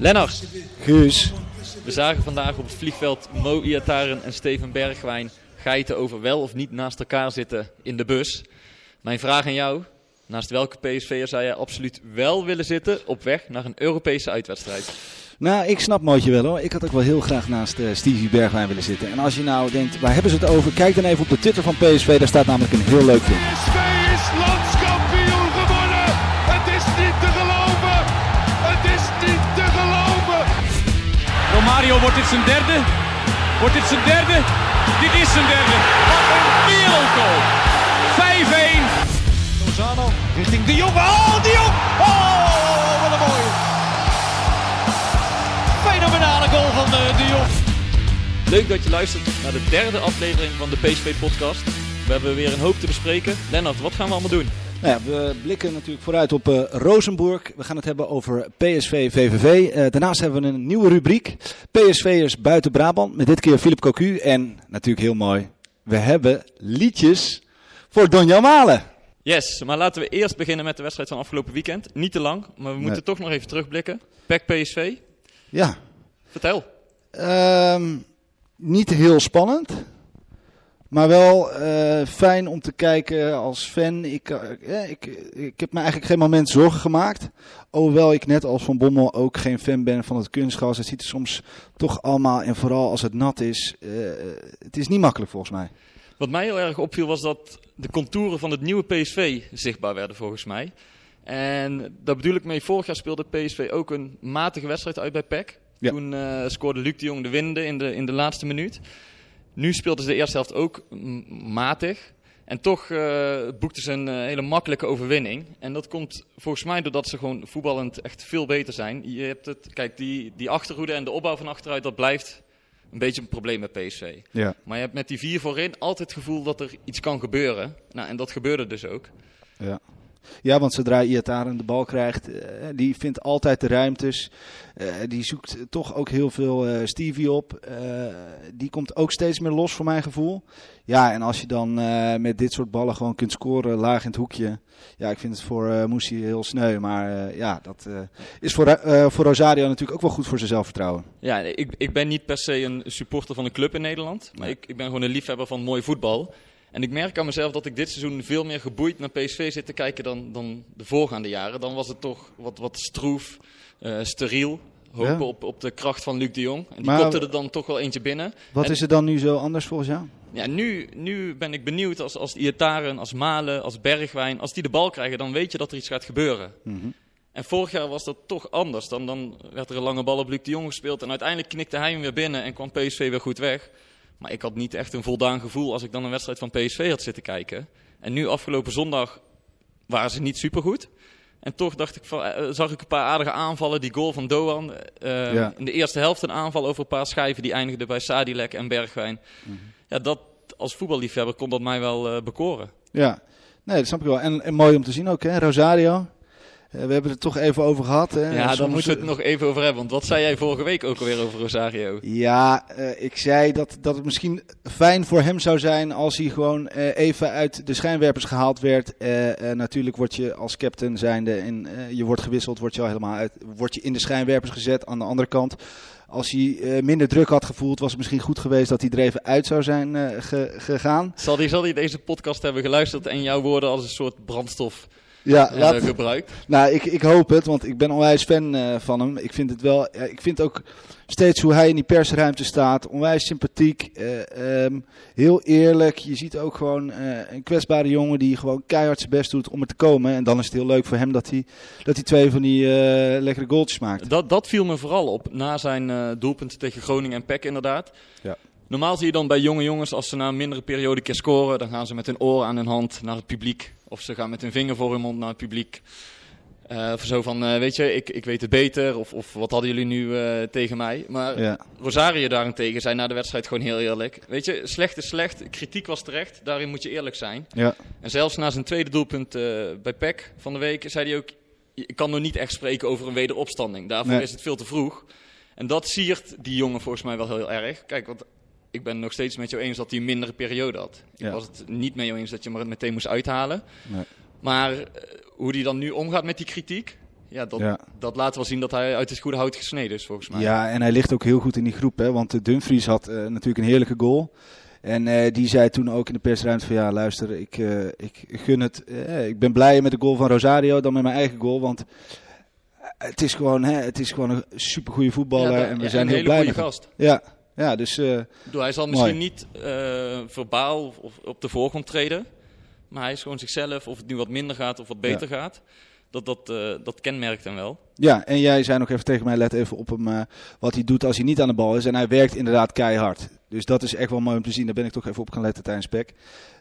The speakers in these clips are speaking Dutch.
Lennart, Guus, we zagen vandaag op het vliegveld Mo Iataren en Steven Bergwijn geiten over wel of niet naast elkaar zitten in de bus. Mijn vraag aan jou, naast welke PSV'er zou jij absoluut wel willen zitten op weg naar een Europese uitwedstrijd? nou ik snap Mootje wel hoor. Ik had ook wel heel graag naast eh, Stevie Bergwijn willen zitten. En als je nou denkt, waar hebben ze het over? Kijk dan even op de Twitter van PSV, daar staat namelijk een heel leuk filmpje. Wordt dit zijn derde? Wordt dit zijn derde? Dit is zijn derde. Wat een wereldgoal. 5-1. Lozano richting De Jong. Oh, De Jong. Oh, wat een mooie. Fenomenale goal van De Jong. Leuk dat je luistert naar de derde aflevering van de PSV-podcast. We hebben weer een hoop te bespreken. Lennart, wat gaan we allemaal doen? Nou ja, we blikken natuurlijk vooruit op eh Rozenburg. We gaan het hebben over PSV VVV. Eh, daarnaast hebben we een nieuwe rubriek. PSV'ers buiten Brabant. Met dit keer Philip Cocu. En natuurlijk heel mooi. We hebben liedjes voor Donjan Malen. Yes, maar laten we eerst beginnen met de wedstrijd van afgelopen weekend. Niet te lang, maar we moeten Nee. toch nog even terugblikken. PEC PSV, Ja, vertel. Ehm, niet heel spannend. Maar wel eh, fijn om te kijken als fan. Ik, eh, ik, ik heb me eigenlijk geen moment zorgen gemaakt. Hoewel ik net als Van Bommel ook geen fan ben van het kunstgras. Het ziet er soms toch allemaal, en vooral als het nat is, eh, het is niet makkelijk volgens mij. Wat mij heel erg opviel was dat de contouren van het nieuwe PSV zichtbaar werden volgens mij. En daar bedoel ik mee, vorig jaar speelde PSV ook een matige wedstrijd uit bij PEC. Ja. Toen eh, scoorde Luc de Jong de winnende in de, in de laatste minuut. Nu speelden ze de eerste helft ook matig. En toch eh boekten ze een eh, hele makkelijke overwinning. En dat komt volgens mij doordat ze gewoon voetballend echt veel beter zijn. Je hebt het, kijk, die, die achterhoede en de opbouw van achteruit, dat blijft een beetje een probleem met PSV. Ja. Maar je hebt met die vier voorin altijd het gevoel dat er iets kan gebeuren. Nou, en dat gebeurde dus ook. Ja. Ja, want zodra Iataren de bal krijgt, eh, die vindt altijd de ruimtes. Eh, die zoekt toch ook heel veel eh, Stevie op. Die komt ook steeds meer los voor mijn gevoel. Ja, en als je dan met dit soort ballen gewoon kunt scoren, laag in het hoekje. Ja, ik vind het voor eh Moesie heel sneu. Maar ja, dat is voor, voor Rosario natuurlijk ook wel goed voor zijn zelfvertrouwen. Ja, ik, ik ben niet per se een supporter van een club in Nederland. Maar ik, ik ben gewoon een liefhebber van mooi voetbal. En ik merk aan mezelf dat ik dit seizoen veel meer geboeid naar PSV zit te kijken dan, dan de voorgaande jaren. Dan was het toch wat, wat stroef, eh, steriel. Hopen Ja. op, op de kracht van Luc de Jong. En die Maar- kopte er dan toch wel eentje binnen. Wat En- is er dan nu zo anders volgens jou? Ja, nu, nu ben ik benieuwd als, als Iataren, als Malen, als Bergwijn, als die de bal krijgen, dan weet je dat er iets gaat gebeuren. En vorig jaar was dat toch anders. Dan, dan werd er een lange bal op Luc de Jong gespeeld en uiteindelijk knikte hij hem weer binnen en kwam PSV weer goed weg. Maar ik had niet echt een voldaan gevoel als ik dan een wedstrijd van PSV had zitten kijken. En nu afgelopen zondag waren ze niet supergoed. En toch dacht ik van, eh, zag ik een paar aardige aanvallen. Die goal van Doan. eh, Ja. In de eerste helft een aanval over een paar schijven. Die eindigde bij Sadilek en Bergwijn. Ja, dat, als voetballiefhebber kon dat mij wel eh, bekoren. Ja, nee, dat snap ik wel. En, en mooi om te zien ook, hè, Rosario. Eh, we hebben het toch even over gehad. Hè. Ja, daar Soms, moeten we het eh, nog even over hebben. Want wat zei jij vorige week ook alweer over Rosario? Ja, eh, ik zei dat, dat het misschien fijn voor hem zou zijn als hij gewoon even uit de schijnwerpers gehaald werd. Natuurlijk word je als captain zijnde en je wordt gewisseld, word je al helemaal uit, word je in de schijnwerpers gezet. Aan de andere kant, als hij minder druk had gevoeld, was het misschien goed geweest dat hij er even uit zou zijn ge- gegaan. Zal die, zal die deze podcast hebben geluisterd en jouw woorden als een soort brandstof Ja, laat, gebruikt. Nou, ik, ik hoop het, want ik ben onwijs fan eh, van hem. Ik vind het wel, ik vind ook steeds hoe hij in die persruimte staat. Onwijs sympathiek, eh, ehm, heel eerlijk. Je ziet ook gewoon eh, een kwetsbare jongen die gewoon keihard zijn best doet om er te komen. En dan is het heel leuk voor hem dat hij, dat hij twee van die eh, lekkere goaltjes maakt. Dat, dat viel me vooral op na zijn eh, doelpunten tegen Groningen en PEC inderdaad. Ja. Normaal zie je dan bij jonge jongens, als ze na een mindere periode keer scoren, dan gaan ze met hun oor aan hun hand naar het publiek. Of ze gaan met hun vinger voor hun mond naar het publiek. Eh, of zo van, eh, weet je, ik, ik weet het beter. Of, of wat hadden jullie nu eh, tegen mij? Maar Ja. Rosario daarentegen zei na de wedstrijd gewoon heel eerlijk. Weet je, slecht is slecht, kritiek was terecht, daarin moet je eerlijk zijn. Ja. En zelfs na zijn tweede doelpunt bij PEC van de week zei hij ook... Ik kan nog niet echt spreken over een wederopstanding. Daarvoor Nee. is het veel te vroeg. En dat siert die jongen volgens mij wel heel erg. Kijk, want ik ben nog steeds met jou eens dat hij een mindere periode had. Ja. Ik was het niet met jou eens dat je hem er meteen moest uithalen. Nee. Maar eh, hoe hij dan nu omgaat met die kritiek... Ja, dat, Ja. dat laat wel zien dat hij uit het goede hout gesneden is, volgens mij. Ja, en hij ligt ook heel goed in die groep. Hè? Want eh, Dumfries had eh, natuurlijk een heerlijke goal. En die zei toen ook in de persruimte van ja, luister, ik, ik gun het. ik ben blijer met de goal van Rosario dan met mijn eigen goal. Want het is gewoon, hè, het is gewoon een supergoeie voetballer. Ja, dat- en we ja, zijn heel blij met gast. Ja, ja, dus eh, hij zal Mooi. misschien niet eh, verbaal of, of op de voorgrond treden. Maar hij is gewoon zichzelf. Of het nu wat minder gaat of wat beter gaat. Dat, dat, eh, dat kenmerkt hem wel. ja, en jij zei nog even tegen mij, let even op hem, wat hij doet als hij niet aan de bal is. En hij werkt inderdaad keihard. Dus dat is echt wel mooi om te zien. Daar ben ik toch even op gaan letten tijdens PEC.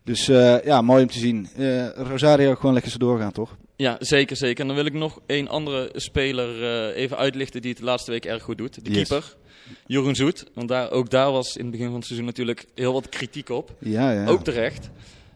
Dus ja, mooi om te zien. Rosario gewoon lekker zo doorgaan, toch? Ja, zeker, zeker. En dan wil ik nog één andere speler even uitlichten die het de laatste week erg goed doet. De Yes. keeper, Jeroen Zoet. Want daar, ook daar was in het begin van het seizoen natuurlijk heel wat kritiek op. Ja, ja. Ook terecht.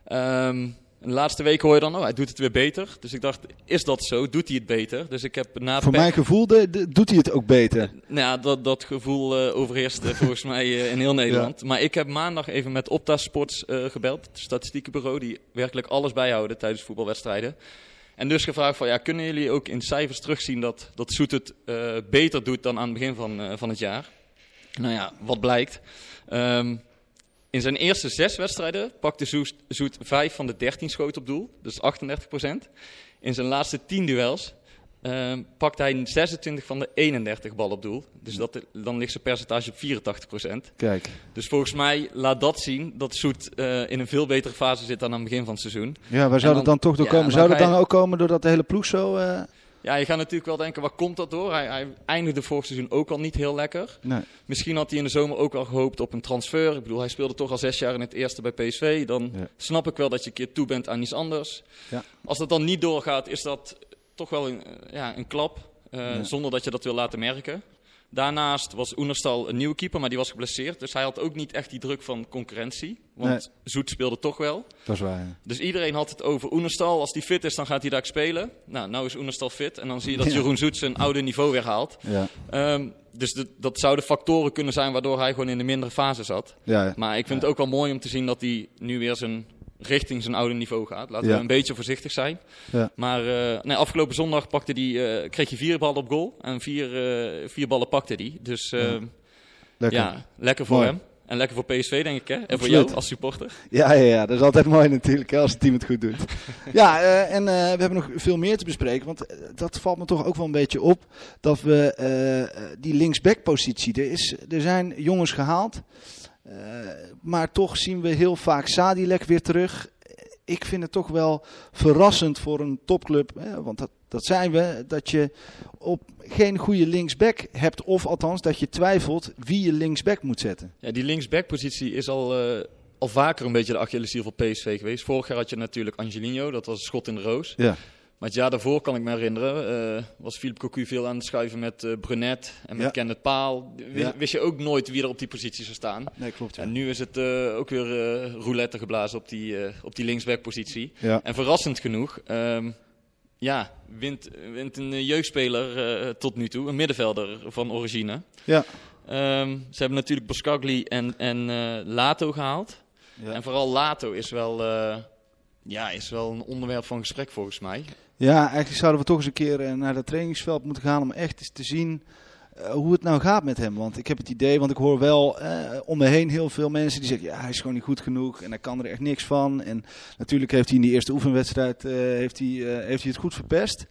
Ehm, de laatste week hoor je dan, oh, hij doet het weer beter. Dus ik dacht, is dat zo? Doet hij het beter? Dus ik heb na Voor mijn gevoel de, de- doet hij het ook beter. Nou ja, dat, dat gevoel eh, overheerst volgens mij eh, in heel Nederland. Maar ik heb maandag even met Opta Sports eh, gebeld, het statistiekenbureau, die werkelijk alles bijhouden tijdens voetbalwedstrijden. En dus gevraagd van, ja, kunnen jullie ook in cijfers terugzien dat, dat Zoet het beter doet dan aan het begin van, van het jaar? Nou ja, wat blijkt? Ehm, in zijn eerste zes wedstrijden pakte Zoet, Zoet vijf van de 13 schoten op doel, dus 38% In zijn laatste 10 duels Ehm pakt hij 26 van de 31 bal op doel. Dus dat, dan ligt zijn percentage op 84%. Kijk. Dus volgens mij laat dat zien dat Soet eh, in een veel betere fase zit dan aan het begin van het seizoen. Ja, waar zou dat dan toch door ja, komen? Zou dat dan ook komen doordat de hele ploeg zo... eh, Ja, je gaat natuurlijk wel denken, waar komt dat door? Hij, hij eindigde vorig seizoen ook al niet heel lekker. Nee. Misschien had hij in de zomer ook al gehoopt op een transfer. Ik bedoel, hij speelde toch al zes jaar in het eerste bij PSV. Dan Ja. snap ik wel dat je een keer toe bent aan iets anders. Ja. Als dat dan niet doorgaat, is dat toch wel een, ja, een klap. eh, Ja. Zonder dat je dat wil laten merken. Daarnaast was Oenerstal een nieuwe keeper, maar die was geblesseerd. Dus hij had ook niet echt die druk van concurrentie. Want Zoet speelde toch wel. Dat is waar. ja. Dus iedereen had het over Oenerstal. Als die fit is, dan gaat hij daar spelen. Nou, nou is Oenerstal fit. En dan zie je dat. Jeroen Zoet zijn oude niveau weer haalt. Ja. Ehm, dus de- dat zouden factoren kunnen zijn waardoor hij gewoon in de mindere fase zat. Ja, ja. Maar ik vind het ook wel mooi om te zien dat hij nu weer zijn, richting zijn oude niveau gaat. Laten Ja. we een beetje voorzichtig zijn. Ja. Maar eh, nee, afgelopen zondag pakte die, eh, kreeg hij vier ballen op goal. En vier, eh, vier ballen pakte hij. Dus eh, ja. Lekker. lekker voor Mooi. hem. En lekker voor PSV, denk ik. Hè? En voor jou als supporter. Ja, ja, ja, dat is altijd mooi natuurlijk hè, als het team het goed doet. ja, en we hebben nog veel meer te bespreken. Want dat valt me toch ook wel een beetje op. Dat we eh, die linksback-positie. Er, is, er zijn jongens gehaald. Eh, maar toch zien we heel vaak Sadilek weer terug. Ik vind het toch wel verrassend voor een topclub. Hè, want dat, dat zijn we. Dat je op geen goede linksback hebt. Of althans dat je twijfelt wie je linksback moet zetten. Ja, die linksback-positie is al, eh, al vaker een beetje de Achilleshiel van PSV geweest. Vorig jaar had je natuurlijk Angelino, dat was een schot in de roos. Ja. Maar het jaar daarvoor kan ik me herinneren, eh, was Philippe Cocu veel aan het schuiven met eh, Brunet en met Ja. Kenneth Paal. Wist, Ja. wist je ook nooit wie er op die positie zou staan. Nee, klopt. En nu is het eh, ook weer roulette geblazen op die, op die linksback-positie. En verrassend genoeg, ehm, ja, wint, wint een jeugdspeler tot nu toe, een middenvelder van origine. Ja. Ehm, ze hebben natuurlijk Boscagli en, en Lato gehaald. En vooral Lato is wel, ja, is wel een onderwerp van gesprek volgens mij. Ja, eigenlijk zouden we toch eens een keer eh, naar het trainingsveld moeten gaan om echt eens te zien eh, hoe het nou gaat met hem. Want ik heb het idee, want ik hoor wel eh, om me heen heel veel mensen die zeggen, ja, hij is gewoon niet goed genoeg en hij kan er echt niks van. En natuurlijk heeft hij in die eerste oefenwedstrijd eh, heeft hij, eh, heeft hij het goed verpest.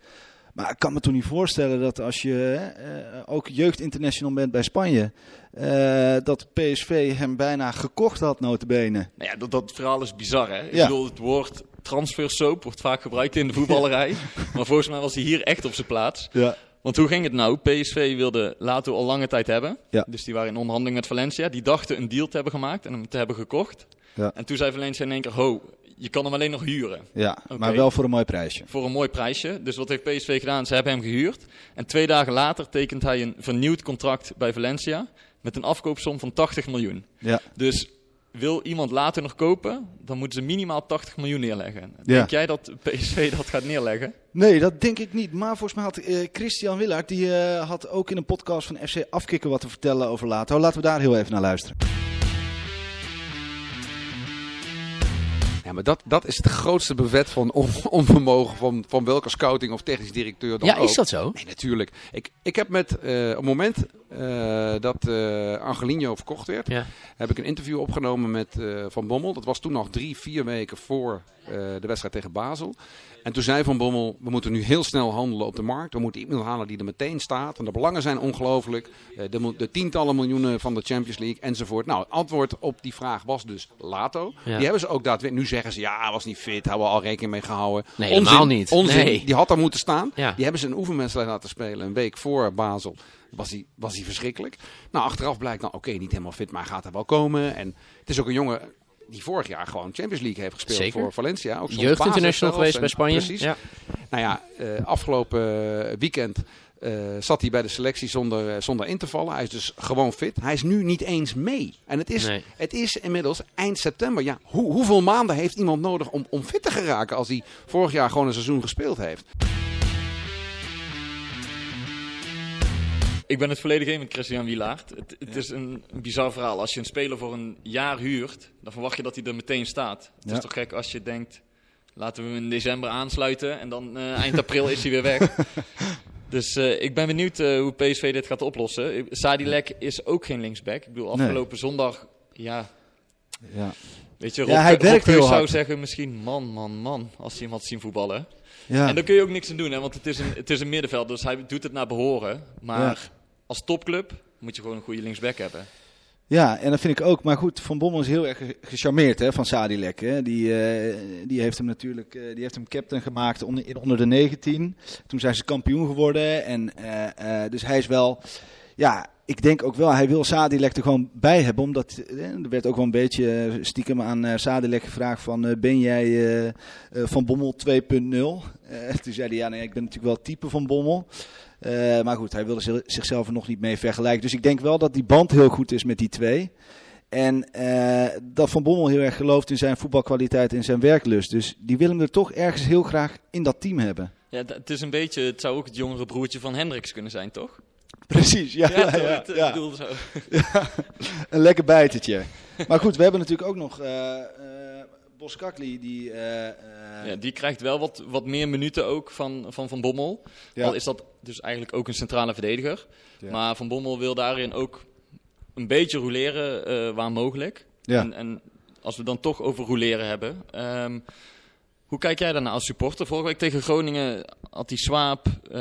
Maar ik kan me toch niet voorstellen dat als je eh, ook jeugdinternational bent bij Spanje, eh, dat PSV hem bijna gekocht had, notabene. Nou ja, dat, dat verhaal is bizar, hè? Ik Ja. bedoel, het woord transfersoap wordt vaak gebruikt in de voetballerij. maar volgens mij was hij hier echt op zijn plaats. Ja. Want hoe ging het nou? PSV wilde Lato al lange tijd hebben. Ja. Dus die waren in onderhandeling met Valencia. Die dachten een deal te hebben gemaakt en hem te hebben gekocht. Ja. En toen zei Valencia in één keer, ho, je kan hem alleen nog huren. Ja, maar wel voor een mooi prijsje. Voor een mooi prijsje. Dus wat heeft PSV gedaan? Ze hebben hem gehuurd. En twee dagen later tekent hij een vernieuwd contract bij Valencia. Met een afkoopsom van 80 miljoen. Ja. Dus wil iemand later nog kopen, dan moeten ze minimaal 80 miljoen neerleggen. Ja. Denk jij dat PSV dat gaat neerleggen? Nee, dat denk ik niet. Maar volgens mij had eh, Christian Willaert, die eh, had ook in een podcast van FC Afkikken wat te vertellen over Lato. Laten we daar heel even naar luisteren. Ja, maar dat, dat is het grootste bevet van on- onvermogen van, van welke scouting of technisch directeur dan Ja, ook. is dat zo? Nee, natuurlijk. Ik, ik heb met, eh, op het moment eh, dat eh Angelino verkocht werd, Ja. heb ik een interview opgenomen met Van Bommel. Dat was toen nog drie, vier weken voor de wedstrijd tegen Basel. En toen zei Van Bommel, we moeten nu heel snel handelen op de markt. We moeten iemand halen die er meteen staat. En de belangen zijn ongelooflijk. Eh, de, de tientallen miljoenen van de Champions League enzovoort. Nou, het antwoord op die vraag was dus Lato. Ja. Die hebben ze ook daadwerkelijk. Nu zeggen ze, ja, hij was niet fit. Hebben we al rekening mee gehouden. Nee, helemaal niet. Onzin. Nee. Die had daar moeten staan. Ja. Die hebben ze een oefenwedstrijd laten spelen. Een week voor Basel was hij, was hij verschrikkelijk. Nou, achteraf blijkt dan, oké, niet helemaal fit, maar hij gaat er wel komen. En het is ook een jongen die vorig jaar gewoon Champions League heeft gespeeld Zeker. voor Valencia. Ook soms Jeugdinternational basis geweest bij Spanje. Precies. Ja. Nou ja, eh, afgelopen weekend eh, zat hij bij de selectie zonder, eh, zonder in te vallen. Hij is dus gewoon fit. Hij is nu niet eens mee. En het is, Nee. het is inmiddels eind september. Ja, hoe, hoeveel maanden heeft iemand nodig om, om fit te geraken als hij vorig jaar gewoon een seizoen gespeeld heeft? Ik ben het volledig eens met Christian Wielaert. Het, het is een, een bizar verhaal. Als je een speler voor een jaar huurt, dan verwacht je dat hij er meteen staat. Het Ja. is toch gek als je denkt, laten we hem in december aansluiten en dan eh, eind april is hij weer weg. Dus eh, ik ben benieuwd eh, hoe PSV dit gaat oplossen. Sadilek is ook geen linksback. Ik bedoel, afgelopen zondag, ja, Ja. weet je, Ja, Rob, werkt heel zou hard. zeggen misschien man, man, man, als hij hem had zien voetballen. Ja. En daar kun je ook niks aan doen, hè, want het is, een, het is een middenveld, dus hij doet het naar behoren. Maar. Als topclub moet je gewoon een goede linksback hebben. Ja, en dat vind ik ook. Maar goed, Van Bommel is heel erg ge- gecharmeerd hè, van Sadilek. Hè. Die, eh, die heeft hem natuurlijk eh, die heeft hem captain gemaakt onder, onder de 19. Toen zijn ze kampioen geworden. En, eh, dus hij is wel... Ja, ik denk ook wel, hij wil Sadilek er gewoon bij hebben. Omdat er werd ook wel een beetje stiekem aan Sadilek gevraagd van... ben jij Van Bommel 2.0? Eh, toen zei hij, ja, nee, ik ben natuurlijk wel type Van Bommel. Eh, maar goed, hij wilde zi- zichzelf er nog niet mee vergelijken. Dus ik denk wel dat die band heel goed is met die twee. En eh, dat Van Bommel heel erg gelooft in zijn voetbalkwaliteit en zijn werklust. Dus die wil hem er toch ergens heel graag in dat team hebben. Ja, het is een beetje, het zou ook het jongere broertje van Hendricks kunnen zijn, toch? Precies, ja. ja, ja, Het, eh, ja. ik bedoel zo. Een lekker bijtertje. Maar goed, we hebben natuurlijk ook nog eh Boskakli. Die, eh, eh, Ja, die krijgt wel wat, wat meer minuten ook van Van, van Bommel. Ja. Al is dat dus eigenlijk ook een centrale verdediger. Ja. Maar Van Bommel wil daarin ook een beetje roleren eh, waar mogelijk. Ja. En, en als we dan toch over roleren hebben. ehm, hoe kijk jij daarna als supporter? Vorige week tegen Groningen had die Swaap, eh,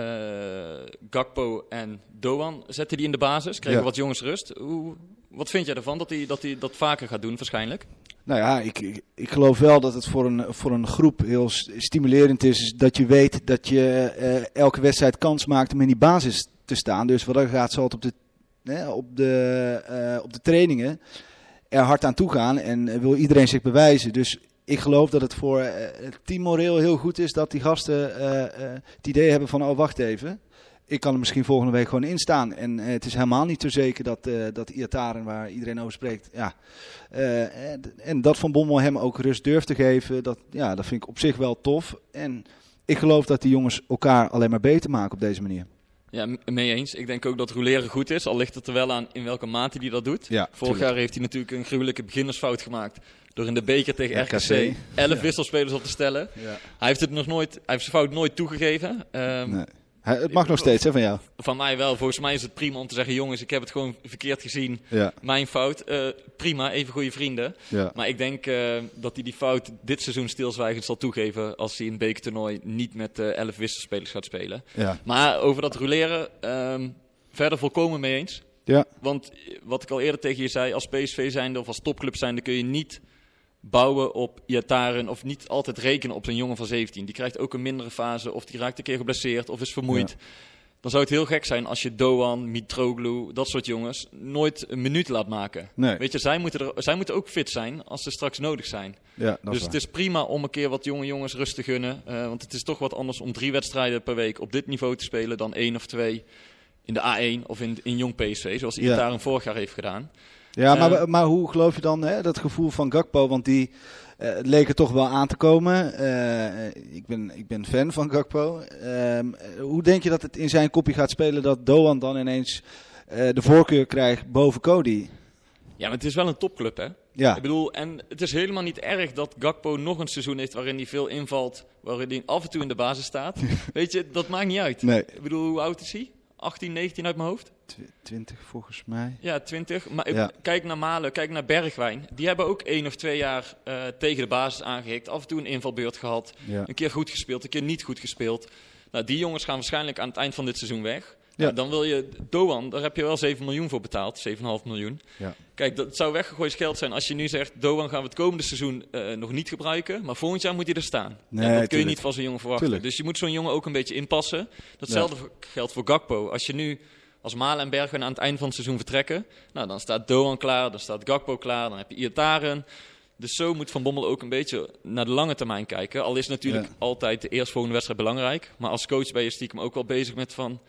Gakpo en Doan. Zette die in de basis, kregen Ja. wat jongens rust. Hoe, wat vind jij ervan dat hij dat, hij dat vaker gaat doen waarschijnlijk? Nou ja, ik, ik, ik geloof wel dat het voor een, voor een groep heel stimulerend is. Dat je weet dat je eh, elke wedstrijd kans maakt om in die basis te staan. Dus wat dat gaat, zal het op de, hè, op de, eh, op de trainingen er hard aan toe gaan. En wil iedereen zich bewijzen. Dus ik geloof dat het voor eh, het team moreel heel goed is dat die gasten eh, eh, het idee hebben van, oh wacht even. Ik kan er misschien volgende week gewoon in staan. En het is helemaal niet zo zeker dat, eh dat Iataren, waar iedereen over spreekt, ja, en, en dat Van Bommel hem ook rust durft te geven, dat, ja, dat vind ik op zich wel tof. En ik geloof dat die jongens elkaar alleen maar beter maken op deze manier. Ja, mee eens. Ik denk ook dat roleren goed is. Al ligt het er wel aan in welke mate hij dat doet. Ja, Vorig tuurlijk. jaar heeft hij natuurlijk een gruwelijke beginnersfout gemaakt. Door in de beker tegen RKC. RKC 11 wisselspelers op te stellen. Ja. Hij heeft, het nog nooit, hij heeft zijn fout nooit toegegeven. Ehm, Nee. Hij- het mag nog steeds, hè, van jou. Van mij wel. Volgens mij is het prima om te zeggen, jongens, ik heb het gewoon verkeerd gezien. Ja, Mijn fout. Eh, prima, even goede vrienden. ja. Maar ik denk eh, dat hij die fout dit seizoen stilzwijgend zal toegeven als hij in het bekertoernooi niet met eh 11 wisselspelers gaat spelen. ja. Maar over dat roleren, ehm, verder volkomen mee eens. ja. Want wat ik al eerder tegen je zei, als PSV zijnde of als topclub zijnde kun je niet bouwen op Iataren of niet altijd rekenen op zo'n jongen van 17. Die krijgt ook een mindere fase of die raakt een keer geblesseerd of is vermoeid. Dan zou het heel gek zijn als je Doan, Mitroglou, dat soort jongens nooit een minuut laat maken. Nee. Weet je, zij moeten, er, zij moeten ook fit zijn als ze straks nodig zijn. ja dus het is prima om een keer wat jonge jongens rust te gunnen. eh, want het is toch wat anders om drie wedstrijden per week op dit niveau te spelen dan één of twee in de A1 of in, in jong PSV, zoals Ja. Iataren vorig jaar heeft gedaan. Ja, maar, Eh, maar hoe geloof je dan hè, dat gevoel van Gakpo? Want die eh, leek er toch wel aan te komen. Eh, ik, ben, ik ben fan van Gakpo. Ehm, eh, hoe denk je dat het in zijn kopje gaat spelen dat Doan dan ineens eh, de voorkeur krijgt boven Cody? Ja, maar het is wel een topclub, hè? Ja, Ik bedoel, en het is helemaal niet erg dat Gakpo nog een seizoen heeft waarin hij veel invalt, waarin hij af en toe in de basis staat. Weet je, dat maakt niet uit. nee. Ik bedoel, hoe oud is hij? 18, 19 uit mijn hoofd? Tw- 20 volgens mij. Ja, 20. Maar Ja. kijk naar Malen, kijk naar Bergwijn. Die hebben ook één of twee jaar eh, tegen de basis aangehikt. Af en toe een invalbeurt gehad. Ja. Een keer goed gespeeld, een keer niet goed gespeeld. Nou, die jongens gaan waarschijnlijk aan het eind van dit seizoen weg. Ja. Dan wil je Doan, daar heb je wel 7 miljoen voor betaald. 7,5 miljoen. Ja. Kijk, dat zou weggegooid geld zijn als je nu zegt... Doan gaan we het komende seizoen eh, nog niet gebruiken. Maar volgend jaar moet hij er staan. Nee, en dat kun je tuurlijk. niet van zo'n jongen verwachten. Tuurlijk. Dus je moet zo'n jongen ook een beetje inpassen. Datzelfde geldt voor Gakpo. Als je nu als Malen en Bergwijn aan het eind van het seizoen vertrekken... Nou, dan staat Doan klaar, dan staat Gakpo klaar, dan heb je Iataren... Dus zo moet Van Bommel ook een beetje naar de lange termijn kijken. Al is natuurlijk Ja. altijd de eerstvolgende wedstrijd belangrijk. Maar als coach ben je stiekem ook wel bezig met van...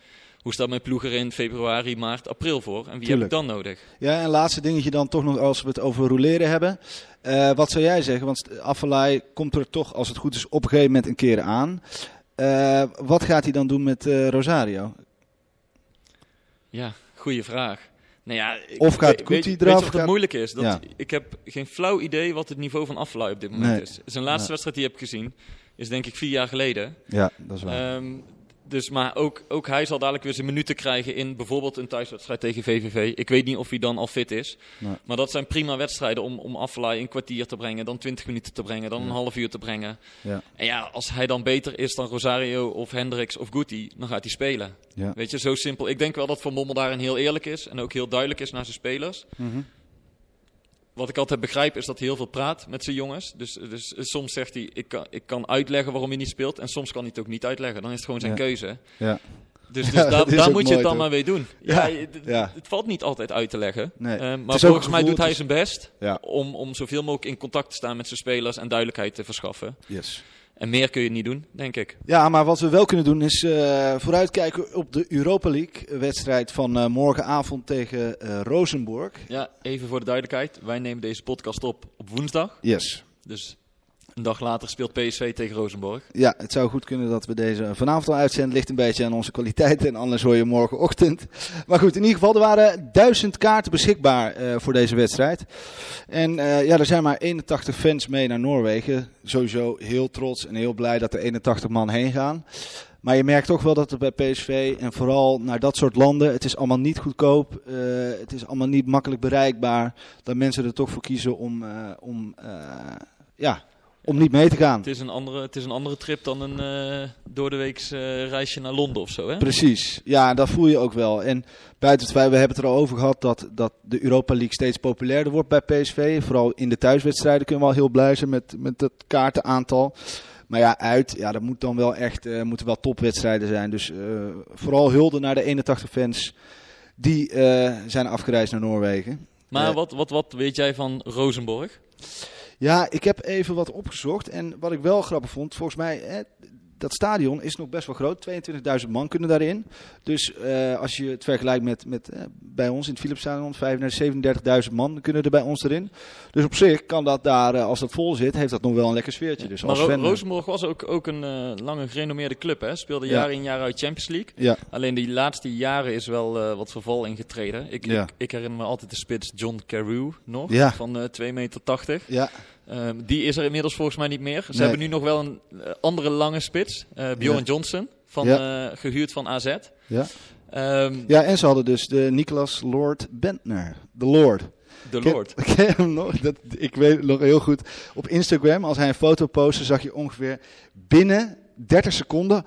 Hoe staat mijn ploeg er in februari, maart, april voor? En wie Tuurlijk. heb ik dan nodig? Ja, en laatste dingetje dan toch nog als we het over roleren hebben. Eh, wat zou jij zeggen? Want Affelay komt er toch, als het goed is, op een gegeven moment een keer aan. Eh, wat gaat hij dan doen met eh, Rosario? Ja, goede vraag. Nou ja, Of gaat weet- Guti weet, je eraf, wat het moeilijk is? Dat, Ja. Ik heb geen flauw idee wat het niveau van Affelay op dit moment Nee. is. Zijn laatste Nee. wedstrijd die ik heb gezien is denk ik vier jaar geleden. Ja, dat is waar. Ehm, dus, maar ook, ook hij zal dadelijk weer zijn minuten krijgen in bijvoorbeeld een thuiswedstrijd tegen VVV. Ik weet niet of hij dan al fit is. Nee. Maar dat zijn prima wedstrijden om, om een kwartier te brengen, dan 20 minuten te brengen, dan een half uur te brengen. Ja. En ja, als hij dan beter is dan Rosario of Hendricks of Guti, dan gaat hij spelen. Ja. Weet je, zo simpel. Ik denk wel dat Van Bommel daarin heel eerlijk is en ook heel duidelijk is naar zijn spelers. Mhm. Wat ik altijd begrijp is dat hij heel veel praat met zijn jongens. Dus, dus soms zegt hij, ik kan, ik kan uitleggen waarom hij niet speelt. En soms kan hij het ook niet uitleggen. Dan is het gewoon zijn Ja. keuze. Ja. Dus, dus Ja, daar, moet je het dan toch? maar mee doen. Ja, Ja, het, ja. het valt niet altijd uit te leggen. Nee. Eh, maar volgens mij doet hij zijn best om, om zoveel mogelijk in contact te staan met zijn spelers en duidelijkheid te verschaffen. Yes. En meer kun je niet doen, denk ik. Ja, maar wat we wel kunnen doen is eh, vooruitkijken op de Europa League wedstrijd van eh, morgenavond tegen eh Rosenborg. Ja, even voor de duidelijkheid. Wij nemen deze podcast op op woensdag. Yes. Dus een dag later speelt PSV tegen Rosenborg. Ja, het zou goed kunnen dat we deze vanavond al uitzenden. Ligt een beetje aan onze kwaliteit en anders hoor je morgenochtend. Maar goed, in ieder geval, er waren duizend kaarten beschikbaar eh, voor deze wedstrijd. En eh, ja, er zijn maar 81 fans mee naar Noorwegen. Sowieso heel trots en heel blij dat er 81 man heen gaan. Maar je merkt toch wel dat het bij PSV en vooral naar dat soort landen, het is allemaal niet goedkoop. eh, het is allemaal niet makkelijk bereikbaar. Dat mensen er toch voor kiezen om, om, ja, om niet mee te gaan. Het is een andere, het is een andere trip dan een eh doordeweeks eh, reisje naar Londen of zo, hè? Precies, ja, dat voel je ook wel. En buiten het feit, we hebben het er al over gehad dat, dat de Europa League steeds populairder wordt bij PSV. Vooral in de thuiswedstrijden kunnen we al heel blij zijn met, met het kaartenaantal. Maar ja, uit, ja, dat moet dan wel echt, eh, moeten wel topwedstrijden zijn. Dus vooral hulde naar de 81 fans die zijn afgereisd naar Noorwegen. Maar wat, wat, wat weet jij van Rosenborg? Ja, ik heb even wat opgezocht. En wat ik wel grappig vond, volgens mij, hè, dat stadion is nog best wel groot. 22.000 man kunnen daarin. Dus eh, als je het vergelijkt met, met eh, bij ons in het Philipsstadion, 35.000, 37.000 man kunnen er bij ons erin. Dus op zich kan dat daar, eh, als dat vol zit, heeft dat nog wel een lekker sfeertje. Dus maar als Ro- fan, Rosenborg was ook, ook een lange gerenommeerde club, hè? Speelde Ja. jaar in jaar uit Champions League. Ja, Alleen die laatste jaren is wel wat verval ingetreden. Ik, Ja. ik, ik herinner me altijd de spits John Carew nog, Ja. van eh 2,80 meter. 80. ja, Ehm, die is er inmiddels volgens mij niet meer. Ze Nee. hebben nu nog wel een eh, andere lange spits, eh, Bjorn Ja. Johnson van, Ja. eh, gehuurd van AZ. Ja. Ehm, ja, en ze hadden dus de Nicolas Lord Bentner. De Lord. de Lord. Ken hem nog? Dat, ik weet nog heel goed. Op Instagram, als hij een foto postte, zag je ongeveer binnen 30 seconden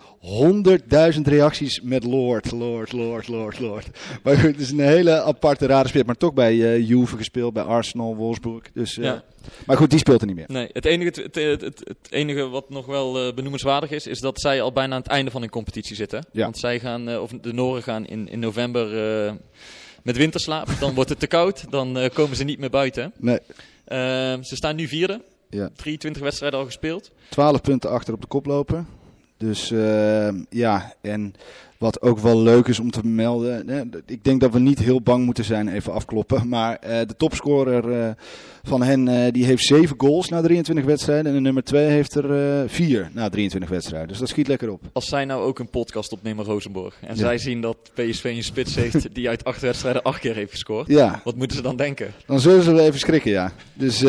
100.000 reacties met Lord, Lord, Lord, Lord, Lord. Maar goed, het is een hele aparte, rare speler. Maar toch bij eh Juve gespeeld, bij Arsenal, Wolfsburg. Dus, eh, Ja. Maar goed, die speelt er niet meer. Nee, het enige, het, het, het, het enige wat nog wel eh, benoemenswaardig is, is dat zij al bijna aan het einde van hun competitie zitten. Ja. Want zij gaan, of de Noren gaan in, in november met winterslaap. Dan wordt het te koud, dan komen ze niet meer buiten. Nee. Ze staan nu vierde, Ja. 23 wedstrijden al gespeeld. 12 punten achter op de koploper. Dus eh, ja, en wat ook wel leuk is om te melden. Hè, ik denk dat we niet heel bang moeten zijn, even afkloppen. Maar eh, de topscorer eh, van hen eh, die heeft 7 goals na 23 wedstrijden. En de nummer 2 heeft er 4 na 23 wedstrijden. Dus dat schiet lekker op. Als zij nou ook een podcast opnemen, Rosenborg, en Ja. zij zien dat PSV een spits heeft die uit acht wedstrijden acht keer heeft gescoord, Ja, wat moeten ze dan denken? dan zullen ze wel even schrikken, ja. Dus,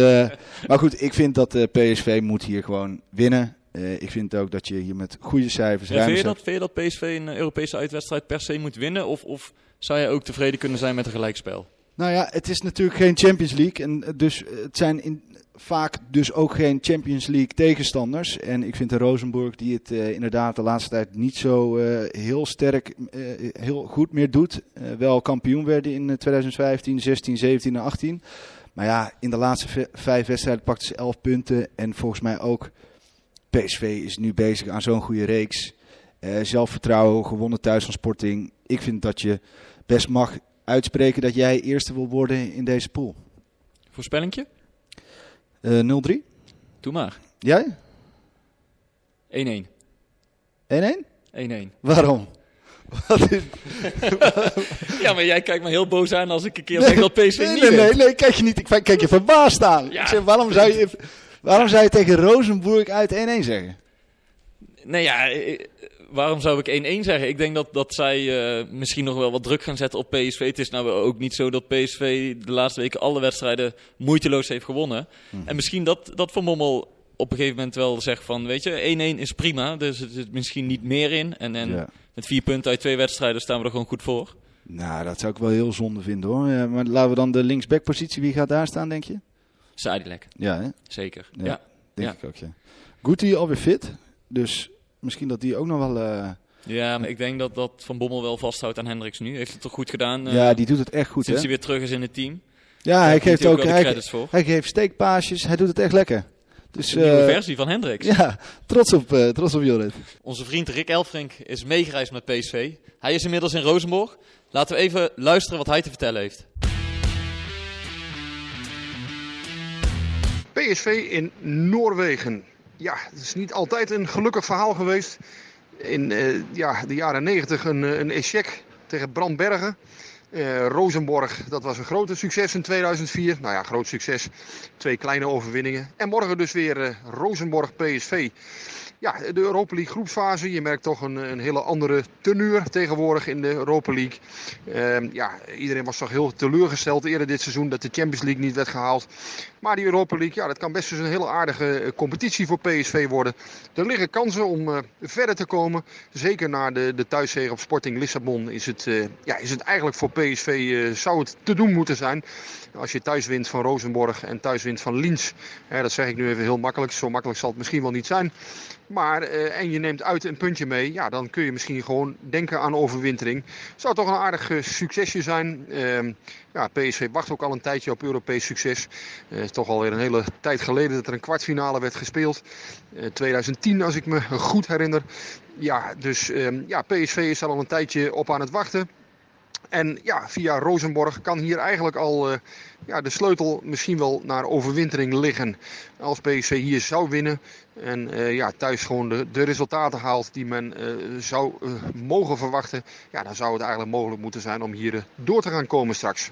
maar goed, ik vind dat PSV moet hier gewoon winnen. Eh, ik vind ook dat je hier met goede cijfers... Ja, vind, je dat, vind je dat PSV een eh, Europese uitwedstrijd per se moet winnen? Of, of zou je ook tevreden kunnen zijn met een gelijkspel? Nou ja, het is natuurlijk geen Champions League. En eh, dus het zijn in, vaak dus ook geen Champions League tegenstanders. En ik vind de Rosenborg die het inderdaad de laatste tijd niet zo heel sterk, heel goed meer doet. Wel kampioen werden in eh, 2015, 16, 17 en 18. Maar ja, in de laatste vijf wedstrijden pakten ze 11 punten. En volgens mij ook PSV is nu bezig aan zo'n goede reeks. Eh, zelfvertrouwen, gewonnen thuis van Sporting. Ik vind dat je best mag uitspreken dat jij eerste wil worden in deze pool. Voorspellingje? Eh 0-3? Doe maar. 1-1. Jij? 1-1? 1-1. Waarom? Wat is... Ja, maar jij kijkt me heel boos aan als ik een keer zeg dat PSV nee, niet nee, nee, nee, kijk je niet. Ik kijk je verbaasd aan. Ja. Ik zeg, waarom zou je, waarom zou je tegen Rosenburg uit 1-1 zeggen? Nee, ja, eh, waarom zou ik 1-1 zeggen? Ik denk dat, dat zij eh, misschien nog wel wat druk gaan zetten op PSV. Het is nou ook niet zo dat PSV de laatste weken alle wedstrijden moeiteloos heeft gewonnen. Mhm. En misschien dat, dat Van Mommel op een gegeven moment wel zegt van, weet je, 1-1 is prima. Dus er zit misschien niet meer in. En, en Ja. met vier punten uit twee wedstrijden staan we er gewoon goed voor. Nou, dat zou ik wel heel zonde vinden hoor. Ja, maar laten we dan de linksbackpositie, wie gaat daar staan denk je? Sadilek, Ja, hè? zeker. Ja. Ja. denk Ja. ik ook ja. Guti alweer fit, dus misschien dat die ook nog wel... eh, Ja, maar ik denk dat, dat Van Bommel wel vasthoudt aan Hendricks nu. Heeft het toch goed gedaan? eh, ja, die doet het echt goed sinds hè? hij weer terug is in het team. Ja, hij geeft ook, de hij, credits voor. hij geeft steekpaasjes, hij doet het echt lekker. Dus De nieuwe eh, versie van Hendricks. ja, trots op, eh trots op Jorrit. Onze vriend Rick Elfrink is meegereisd met PSV. Hij is inmiddels in Rosenborg. Laten we even luisteren wat hij te vertellen heeft. PSV in Noorwegen. Ja, het is niet altijd een gelukkig verhaal geweest. In eh, ja, de jaren 90 een, eh, een échec tegen Brandbergen. Eh Rosenborg, dat was een grote succes in 2004. Nou ja, groot succes. Twee kleine overwinningen. En morgen dus weer eh, Rosenborg PSV. Ja, de Europa League groepsfase. Je merkt toch een, een hele andere teneur tegenwoordig in de Europa League. Ehm, ja, iedereen was toch heel teleurgesteld eerder dit seizoen dat de Champions League niet werd gehaald. Maar die Europa League, ja, dat kan best eens een hele aardige eh, competitie voor PSV worden. Er liggen kansen om eh, verder te komen. Zeker na de, de thuiszege op Sporting Lissabon is het, eh, ja, is het eigenlijk voor PSV zou het te doen moeten zijn. Als je thuis wint van Rosenborg en thuis wint van. Hè, dat zeg ik nu even heel makkelijk. Zo makkelijk zal het misschien wel niet zijn. Maar, eh, en je neemt uit een puntje mee, ja, dan kun je misschien gewoon denken aan overwintering. Zou toch een aardig eh, succesje zijn. Ehm, ja, PSV wacht ook al een tijdje op Europees succes. Het is toch alweer een hele tijd geleden dat er een kwartfinale werd gespeeld. Eh, 2010 als ik me goed herinner. Ja, dus ehm, ja, PSV is al een tijdje op aan het wachten. En ja, via Rosenborg kan hier eigenlijk al eh, ja, de sleutel misschien wel naar overwintering liggen. Als PSV hier zou winnen en eh, ja, thuis gewoon de, de resultaten haalt die men eh, zou mogen verwachten. Ja, dan zou het eigenlijk mogelijk moeten zijn om hier door te gaan komen straks.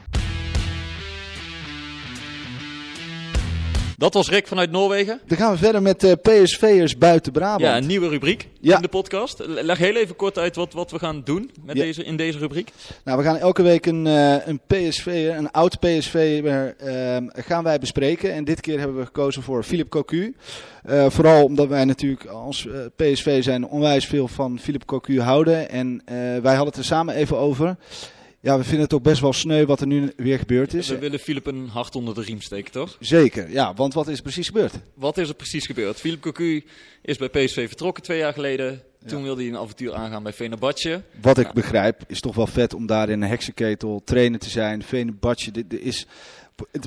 Dat was Rick vanuit Noorwegen. Dan gaan we verder met eh PSV'ers buiten Brabant. Ja, een nieuwe rubriek Ja. in de podcast. Leg heel even kort uit wat, wat we gaan doen met Ja. deze, in deze rubriek. Nou, we gaan elke week een, eh een PSV'er, een oud PSV'er, ehm gaan wij bespreken. En dit keer hebben we gekozen voor Philip Cocu. Eh, vooral omdat wij natuurlijk als PSV zijn onwijs veel van Philip Cocu houden. En wij hadden het er samen even over. Ja, we vinden het ook best wel sneu wat er nu weer gebeurd is. We willen Philip een hart onder de riem steken, toch? Zeker, ja, want wat is er precies gebeurd? Wat is er precies gebeurd? Philip Cocu is bij PSV vertrokken twee jaar geleden. Toen wilde hij een avontuur aangaan bij Fenerbahce. Wat ik begrijp, is toch wel vet om daar in een heksenketel trainer te zijn. Fenerbahce, dit, dit is,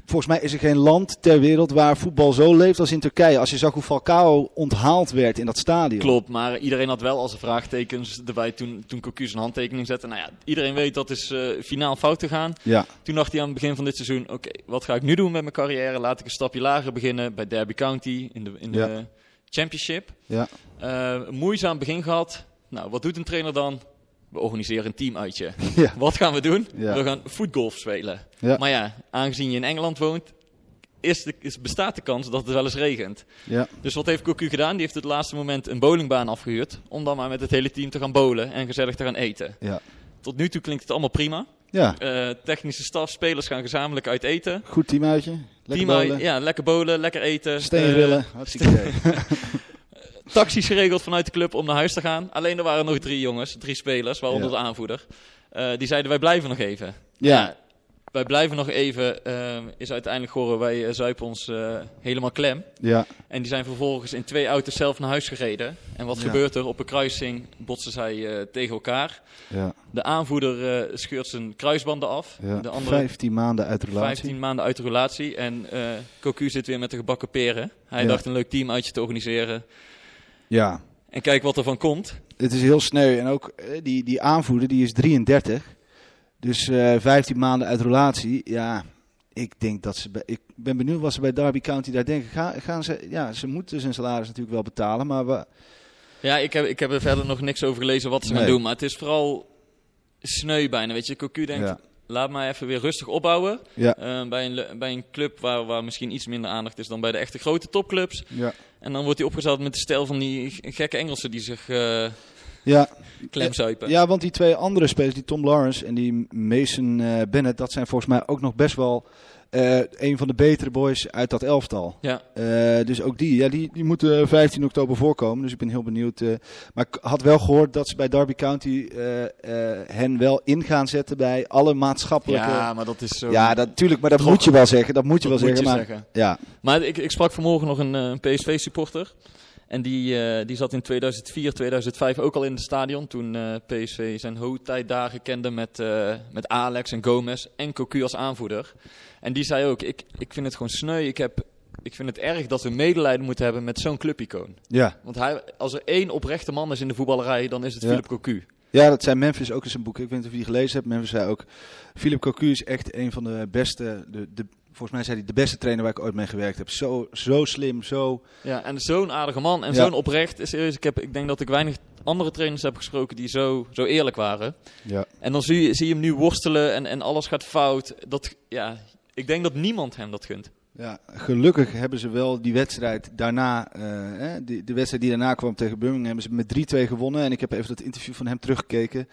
volgens mij is er geen land ter wereld waar voetbal zo leeft als in Turkije. Als je zag hoe Falcao onthaald werd in dat stadion. Klopt, maar iedereen had wel al zijn vraagtekens erbij toen, toen Cocu zijn handtekening zette. Nou ja, iedereen weet dat is eh, finaal fout te gaan. Ja, Toen dacht hij aan het begin van dit seizoen, oké, wat ga ik nu doen met mijn carrière? Laat ik een stapje lager beginnen bij Derby County in de, in de Ja. Championship. ja, Eh, een moeizaam begin gehad. Nou, wat doet een trainer dan? We organiseren een teamuitje. Ja. Wat gaan we doen? Ja. We gaan voetgolf spelen. Ja. Maar ja, aangezien je in Engeland woont, is de, is, bestaat de kans dat het wel eens regent. ja, Dus wat heeft Cocu gedaan? Die heeft het laatste moment een bowlingbaan afgehuurd. Om dan maar met het hele team te gaan bowlen en gezellig te gaan eten. ja. Tot nu toe klinkt het allemaal prima. Ja, Eh, technische staf, spelers gaan gezamenlijk uit eten. goed teamuitje. Lekker Team bowlen. ja, lekker bowlen, lekker eten. Steenrillen. Eh, Hartstikke idee. taxis geregeld vanuit de club om naar huis te gaan. Alleen er waren nog drie jongens, drie spelers, waaronder de aanvoerder. Eh, die zeiden wij blijven nog even. Ja. wij blijven nog even. eh, is uiteindelijk horen wij eh, zuipen ons eh, helemaal klem. Ja, En die zijn vervolgens in twee auto's zelf naar huis gereden. En wat Ja. gebeurt er? Op een kruising botsen zij eh, tegen elkaar. ja, De aanvoerder eh, scheurt zijn kruisbanden af. ja. De andere 15 maanden uit relatie. 15 maanden uit de relatie. En eh Cocu zit weer met de gebakken peren. Hij dacht een leuk team uitje te organiseren. Ja, En kijk wat er van komt. het is heel sneu. En ook eh, die, die aanvoerder, die is 33. Dus eh 15 maanden uit relatie. Ja, ik denk dat ze... Bij, ik ben benieuwd wat ze bij Derby County daar denken. Gaan, gaan ze... Ja, ze moeten zijn salaris natuurlijk wel betalen. Maar we, Ja, ik heb, ik heb er verder nog niks over gelezen wat ze gaan Nee. doen. Maar het is vooral sneu bijna. Weet je, Cocu denkt, Ja. laat mij even weer rustig opbouwen. ja, Eh, bij, een, bij een club waar, waar misschien iets minder aandacht is dan bij de echte grote topclubs. ja, En dan wordt hij opgezet met de stijl van die gekke Engelsen die zich eh ja. klemzuipen. Ja, want die twee andere spelers, die Tom Lawrence en die Mason eh, Bennett, dat zijn volgens mij ook nog best wel eh, een van de betere boys uit dat elftal. Ja. Eh, dus ook die, ja, die, die moeten 15 oktober voorkomen. Dus ik ben heel benieuwd. eh. maar ik had wel gehoord dat ze bij Derby County eh, eh, hen wel in gaan zetten bij alle maatschappelijke... Ja, maar dat is zo. Ja, dat, tuurlijk, maar dat Trokken. moet je wel zeggen. Dat moet je Dat wel moet zeggen. je maar, zeggen. Ja, Maar ik, ik sprak vanmorgen nog een, eh, een PSV-supporter. En die, eh, die zat in 2004, 2005 ook al in het stadion. Toen eh, PSV zijn hoogtijdagen kende met, eh, met Alex en Gomez en Cocu als aanvoerder. En die zei ook, ik, ik vind het gewoon sneu. Ik, heb, ik vind het erg dat we medelijden moeten hebben met zo'n clubicoon. ja. Want hij, als er één oprechte man is in de voetballerij, dan is het Ja. Philip Cocu. Ja, dat zei Memphis ook in zijn boek. Ik weet niet of je die gelezen hebt. Memphis zei ook, Philip Cocu is echt een van de beste, de, de, volgens mij zei hij de beste trainer waar ik ooit mee gewerkt heb. Zo, zo slim, zo... Ja, en zo'n aardige man en Ja. zo'n oprecht. Serieus, ik, heb, ik denk dat ik weinig andere trainers heb gesproken die zo, zo eerlijk waren. Ja. En dan zie je, zie je hem nu worstelen en, en alles gaat fout. Dat, ja, ik denk dat niemand hem dat gunt. Ja, gelukkig hebben ze wel die wedstrijd daarna, eh, die, de wedstrijd die daarna kwam tegen Birmingham, hebben ze met 3-2 gewonnen. En ik heb even dat interview van hem teruggekeken.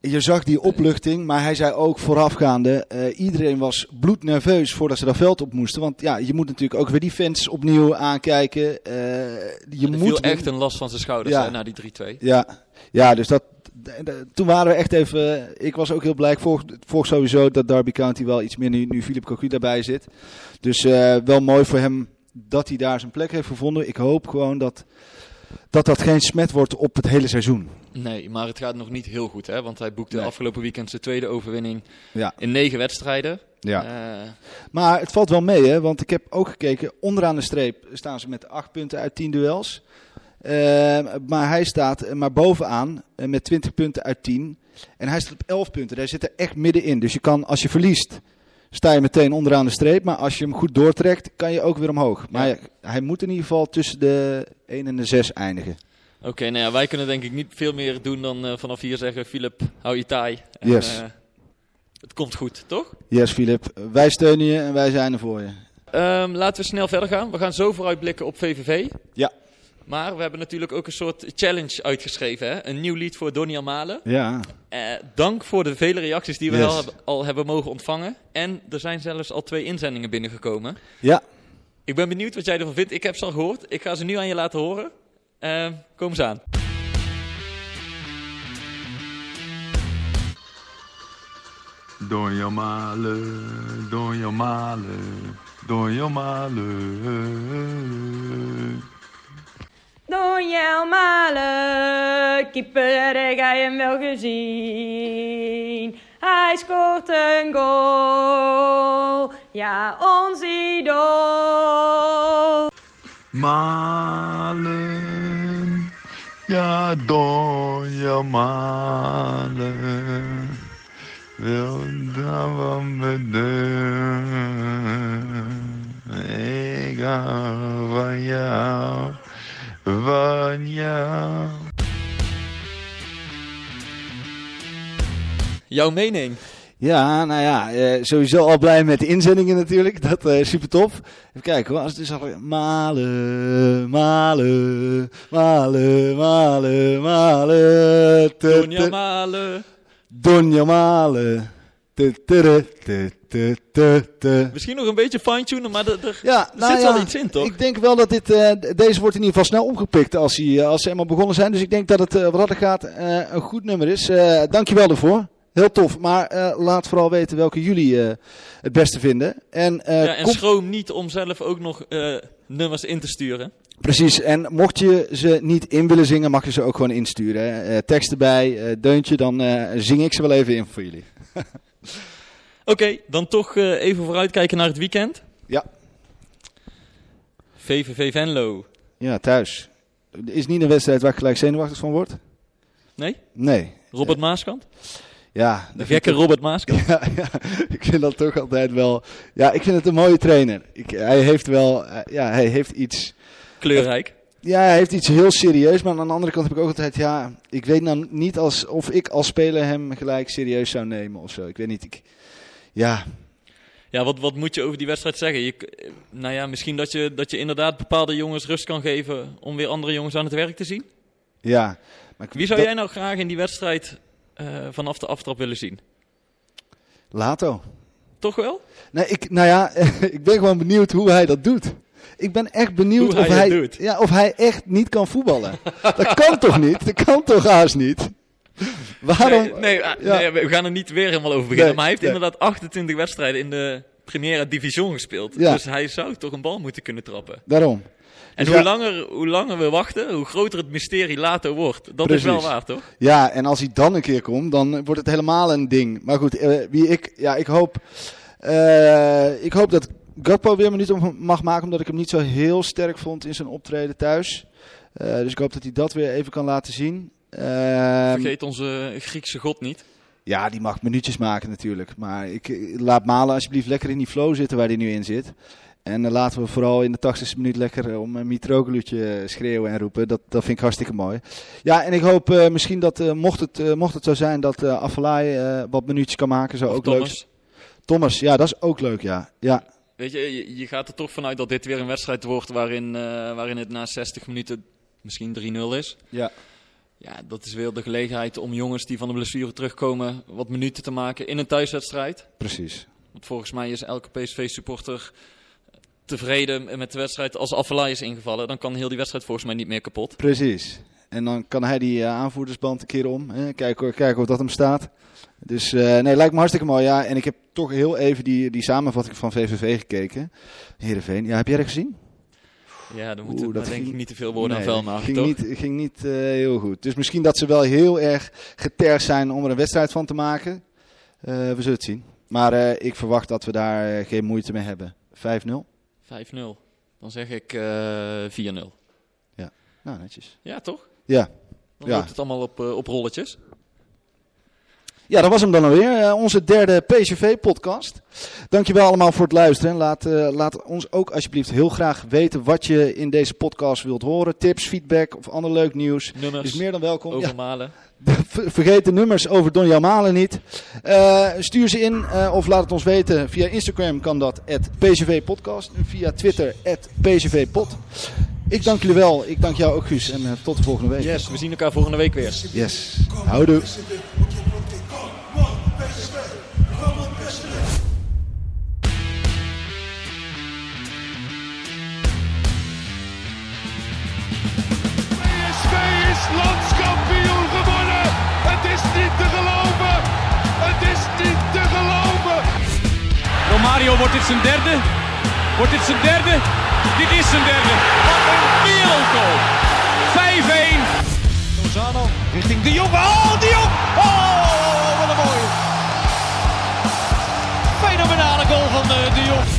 Je zag die opluchting, maar hij zei ook voorafgaande, eh, iedereen was bloednerveus voordat ze dat veld op moesten. Want ja, je moet natuurlijk ook weer die fans opnieuw aankijken. Eh, je moet viel echt een last van zijn schouders Ja. hè, na die 3-2. Ja, ja dus dat, toen waren we echt even. Ik was ook heel blij. Ik volg, volg sowieso dat Derby County wel iets meer nu, nu Philip Cocu daarbij zit. Dus eh, wel mooi voor hem dat hij daar zijn plek heeft gevonden. Ik hoop gewoon dat dat, dat geen smet wordt op het hele seizoen. Nee, maar het gaat nog niet heel goed. Hè? Want hij boekte Nee. afgelopen weekend zijn tweede overwinning Ja. in negen wedstrijden. Ja. Eh, Maar het valt wel mee, hè? want ik heb ook gekeken. Onderaan de streep staan ze met 8 punten uit 10 duels. Eh, maar hij staat eh, maar bovenaan eh, met 20 punten uit 10. En hij staat op 11 punten. Hij zit er echt middenin. Dus je kan, als je verliest, sta je meteen onderaan de streep. Maar als je hem goed doortrekt, kan je ook weer omhoog. Maar Ja. hij moet in ieder geval tussen de 1 en de 6 eindigen. Oké, nou ja, wij kunnen denk ik niet veel meer doen dan eh, vanaf hier zeggen: Philip, hou je taai. En, Yes. eh, het komt goed, toch? Yes, Filip. Wij steunen je en wij zijn er voor je. ehm, laten we snel verder gaan. We gaan zo vooruitblikken op VVV. Ja. Maar we hebben natuurlijk ook een soort challenge uitgeschreven. Hè? Een nieuw lied voor Donny Amale. Ja. Eh, dank voor de vele reacties die we Yes. al, hebben- al hebben mogen ontvangen. En er zijn zelfs al twee inzendingen binnengekomen. Ja. Ik ben benieuwd wat jij ervan vindt. Ik heb ze al gehoord. Ik ga ze nu aan je laten horen. Eh, kom eens aan. Donja Male, Donja Male, Donja Male. Donjel Malen, keeper, ik heb hem wel gezien. Hij scoort een goal, ja, ons idool. Malen, ja Donja Male. Wil daar van bedeuren. Ik hou van jou, van jou. Jouw mening? Ja, nou ja, eh, sowieso al blij met de inzendingen natuurlijk. Dat is super tof. Even kijken hoor. Als het is al malen, malen, malen, malen, malen. Donja tu. Male. Donja malen. Misschien nog een beetje fine-tunen, maar er, Ja, nou zit ja, wel iets in, toch? Ik denk wel dat dit, eh, deze wordt in ieder geval snel opgepikt als, hij, eh, als ze eenmaal begonnen zijn. Dus ik denk dat het, eh, wat dat er gaat, een goed nummer is. Dankjewel daarvoor. Heel tof. Maar laat vooral weten welke jullie het beste vinden. En, eh, ja, en kom- schroom niet om zelf ook nog nummers in te sturen. Precies. En mocht je ze niet in willen zingen, mag je ze ook gewoon insturen. tekst erbij, deuntje, dan zing ik ze wel even in voor jullie. Oké, dan toch eh, even vooruitkijken naar het weekend. Ja. VVV Venlo. Ja, thuis. Is niet een wedstrijd waar ik gelijk zenuwachtig van word? Nee? Nee. Robert Maaskant? Ja. De gekke Robert Maaskant? Ja, ja, ik vind dat toch altijd wel... Ja, ik vind het een mooie trainer. Ik, hij heeft wel... eh, Ja, hij heeft iets... Kleurrijk. Ja, hij heeft iets heel serieus. Maar aan de andere kant heb ik ook altijd... Ja, ik weet nou niet als, of ik als speler hem gelijk serieus zou nemen of zo. Ik weet niet. Ik, ja, Ja, wat, wat moet je over die wedstrijd zeggen? Je, eh, nou ja, misschien dat je, dat je inderdaad bepaalde jongens rust kan geven om weer andere jongens aan het werk te zien. ja. Maar ik- Wie zou dat- jij nou graag in die wedstrijd eh, vanaf de aftrap willen zien? Lato. Toch wel? Nee, ik, nou ja, ik ben gewoon benieuwd hoe hij dat doet. Ik ben echt benieuwd Hoe of, hij. Ja, of hij echt niet kan voetballen. dat kan toch niet? Dat kan toch haast niet? Waarom? Nee, nee, ah, Ja. nee, we gaan er niet weer helemaal over beginnen. Nee, maar hij heeft inderdaad 28 wedstrijden in de Primera Division gespeeld. Ja. Dus hij zou toch een bal moeten kunnen trappen. Daarom. En Dus hoe, ja- langer, hoe langer we wachten, hoe groter het mysterie later wordt. Dat is wel waar, toch? Ja, en als hij dan een keer komt, dan wordt het helemaal een ding. Maar goed, eh, wie ik, ja, ik hoop, eh, ik hoop dat Gakpo weer minuten mag maken, omdat ik hem niet zo heel sterk vond in zijn optreden thuis. Eh, dus ik hoop dat hij dat weer even kan laten zien. Ehm, Vergeet onze Griekse god niet. Ja, die mag minuutjes maken natuurlijk. Maar ik eh, laat Malen alsjeblieft lekker in die flow zitten waar hij nu in zit. En dan laten we vooral in de 80ste minuut lekker om een Mitroglutje schreeuwen en roepen. Dat, dat vind ik hartstikke mooi. Ja, en ik hoop misschien dat, mocht, het, mocht het zo zijn, dat eh Afalai wat minuutjes kan maken. Zou Of ook leuk Thomas. zijn. Thomas, ja, dat is ook leuk, ja. Ja, Weet je, je, gaat er toch vanuit dat dit weer een wedstrijd wordt waarin, eh, waarin het na 60 minuten misschien 3-0 is. ja. Ja, dat is weer de gelegenheid om jongens die van de blessure terugkomen wat minuten te maken in een thuiswedstrijd. precies. Want volgens mij is elke PSV-supporter tevreden met de wedstrijd. Als Affelay is ingevallen, dan kan heel die wedstrijd volgens mij niet meer kapot. Precies. En dan kan hij die eh, aanvoerdersband een keer om. Hè? Kijken, kijken of dat hem staat. Dus eh, nee, lijkt me hartstikke mooi. Ja, en ik heb toch heel even die, die samenvatting van VVV gekeken. Heerenveen. Ja, heb jij dat gezien? Ja, dan moeten dat denk ik niet te veel woorden Nee, aan vuil maken, ging toch? niet, ging niet eh, heel goed. Dus misschien dat ze wel heel erg getergd zijn om er een wedstrijd van te maken. Eh, we zullen het zien. Maar ik verwacht dat we daar geen moeite mee hebben. 5-0. 5-0. Dan zeg ik eh 4-0. Nou, netjes. Ja, toch? Ja. Dan Ja. loopt het allemaal op, op rolletjes. Ja, dat was hem dan alweer. Eh, onze derde PCV-podcast. Dankjewel allemaal voor het luisteren. Laat, eh, laat ons ook alsjeblieft heel graag weten wat je in deze podcast wilt horen. Tips, feedback of ander leuk nieuws. Nummers. Is meer dan welkom. Over Malen. ver- vergeet de nummers over Don Jamalen niet. Eh, stuur ze in of laat het ons weten. Via Instagram kan dat, PCV-podcast. En via Twitter, PCV-pod. Ik dank jullie wel. Ik dank jou ook, Guus. En tot de volgende week. Yes, we zien elkaar volgende week weer. Yes. Houdoe. Wordt dit zijn derde? Wordt dit zijn derde? Dit is zijn derde. Wat een wereldgoal. 5-1. Lozano richting De Jong. Oh, De Jong. Oh, wat een mooie. Fenomenale goal van eh, De Jong.